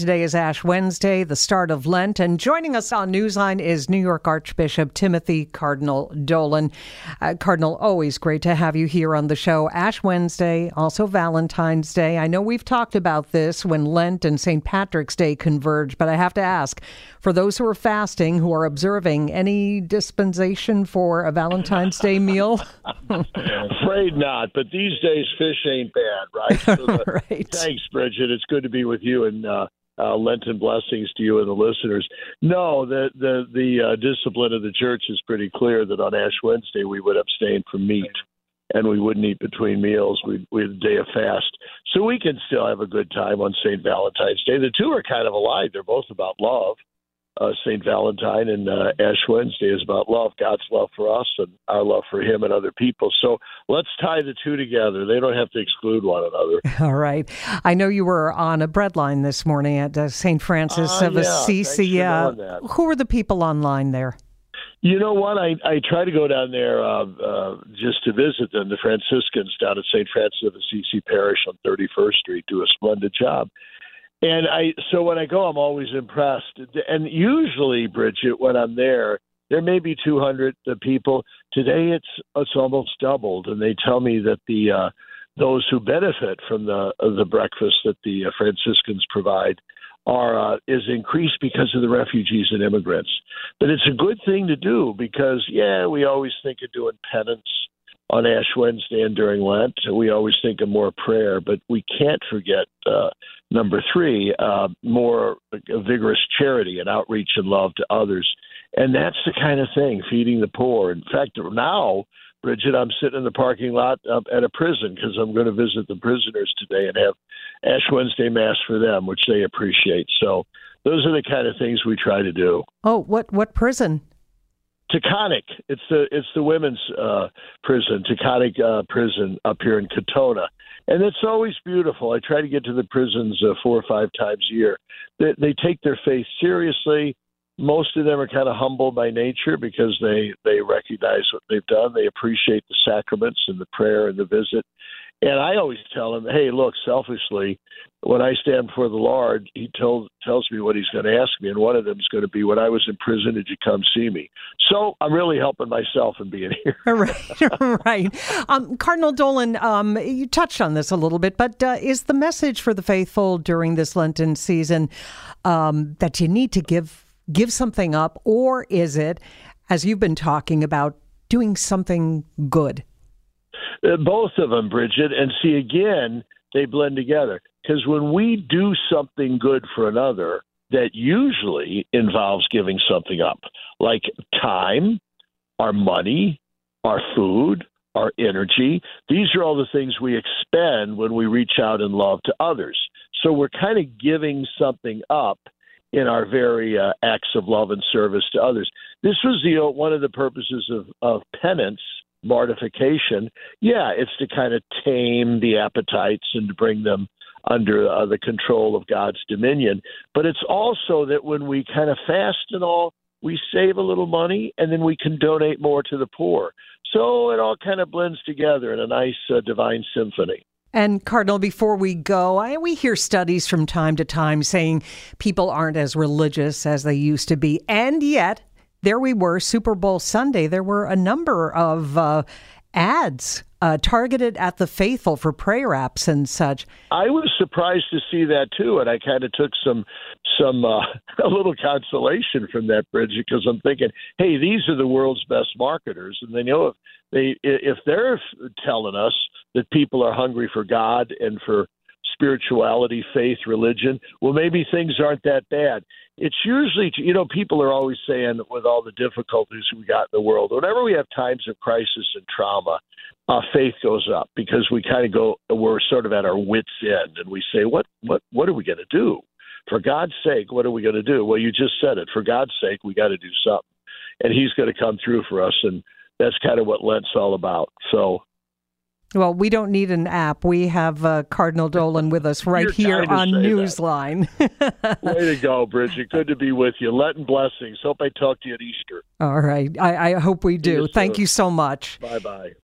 Today is Ash Wednesday, the start of Lent, and joining us on Newsline is New York Archbishop Timothy Cardinal Dolan. Uh, Cardinal, always great to have you here on the show. Ash Wednesday, also Valentine's Day. I know we've talked about this when Lent and St. Patrick's Day converge, but I have to ask for those who are fasting, who are observing, any dispensation for a Valentine's Day meal? Afraid not, but these days fish ain't bad, right? So the, right. Thanks, Bridget. It's good to be with you and. Uh, uh, Lenten blessings to you and the listeners. No, the the the uh, discipline of the church is pretty clear that on Ash Wednesday we would abstain from meat and we wouldn't eat between meals. We'd, we'd a day of fast, so we can still have a good time on Saint Valentine's Day. The two are kind of alike. They're both about love uh, St. Valentine and uh, Ash Wednesday is about love, God's love for us and our love for Him and other people. So let's tie the two together. They don't have to exclude one another. All right. I know you were on a breadline this morning at uh, St. Francis uh, of yeah, Assisi. Uh, who are the people online there? You know what? I, I try to go down there uh, uh, just to visit them. The Franciscans down at St. Francis of Assisi Parish on 31st Street do a splendid job. And I so when I go, I'm always impressed. And usually, Bridget, when I'm there, there may be 200 people. Today, it's it's almost doubled, and they tell me that the uh, those who benefit from the uh, the breakfast that the uh, Franciscans provide are uh, is increased because of the refugees and immigrants. But it's a good thing to do because yeah, we always think of doing penance on Ash Wednesday and during Lent. We always think of more prayer, but we can't forget uh, number three, uh, more vigorous charity and outreach and love to others. And that's the kind of thing, feeding the poor. In fact, now, Bridget, I'm sitting in the parking lot at a prison because I'm going to visit the prisoners today and have Ash Wednesday Mass for them, which they appreciate. So those are the kind of things we try to do. Oh, what what prison? Taconic. It's the it's the women's uh, prison, Taconic uh, prison up here in Katonah, and it's always beautiful. I try to get to the prisons uh, four or five times a year. They, they take their faith seriously. Most of them are kind of humble by nature because they they recognize what they've done. They appreciate the sacraments and the prayer and the visit, and I always tell him, hey, look, selfishly, when I stand before the Lord, He told, tells me what He's going to ask me, and one of them is going to be, when I was in prison, did you come see me? So I'm really helping myself in being here. right, right. Um, Cardinal Dolan, um, you touched on this a little bit, but uh, is the message for the faithful during this Lenten season um, that you need to give give something up, or is it, as you've been talking about, doing something good? Uh, both of them, Bridget. And see, again, they blend together. Because when we do something good for another, that usually involves giving something up, like time, our money, our food, our energy. These are all the things we expend when we reach out in love to others. So we're kind of giving something up in our very uh, acts of love and service to others. This was the one of the purposes of, of penance mortification, yeah, it's to kind of tame the appetites and to bring them under uh, the control of God's dominion. But it's also that when we kind of fast and all, we save a little money and then we can donate more to the poor. So it all kind of blends together in a nice uh, divine symphony. And Cardinal, before we go, I, we hear studies from time to time saying people aren't as religious as they used to be, and yet there we were, Super Bowl Sunday. There were a number of uh, ads uh, targeted at the faithful for prayer apps and such. I was surprised to see that too, and I kind of took some some uh, a little consolation from that, Bridget, because I'm thinking, hey, these are the world's best marketers, and they know if they if they're telling us that people are hungry for God and for spirituality, faith, religion, well, maybe things aren't that bad. It's usually, you know, people are always saying with all the difficulties we got in the world, whenever we have times of crisis and trauma, uh, faith goes up because we kind of go, we're sort of at our wits' end, and we say, what, what, what are we going to do? For God's sake, what are we going to do? Well, you just said it. For God's sake, we got to do something, and He's going to come through for us, and that's kind of what Lent's all about. So well, we don't need an app. We have uh, Cardinal Dolan with us right here on Newsline. Way to go, Bridget. Good to be with you. Lenten blessings. Hope I talk to you at Easter. All right. I, I hope we do. Thank you so much. Bye bye.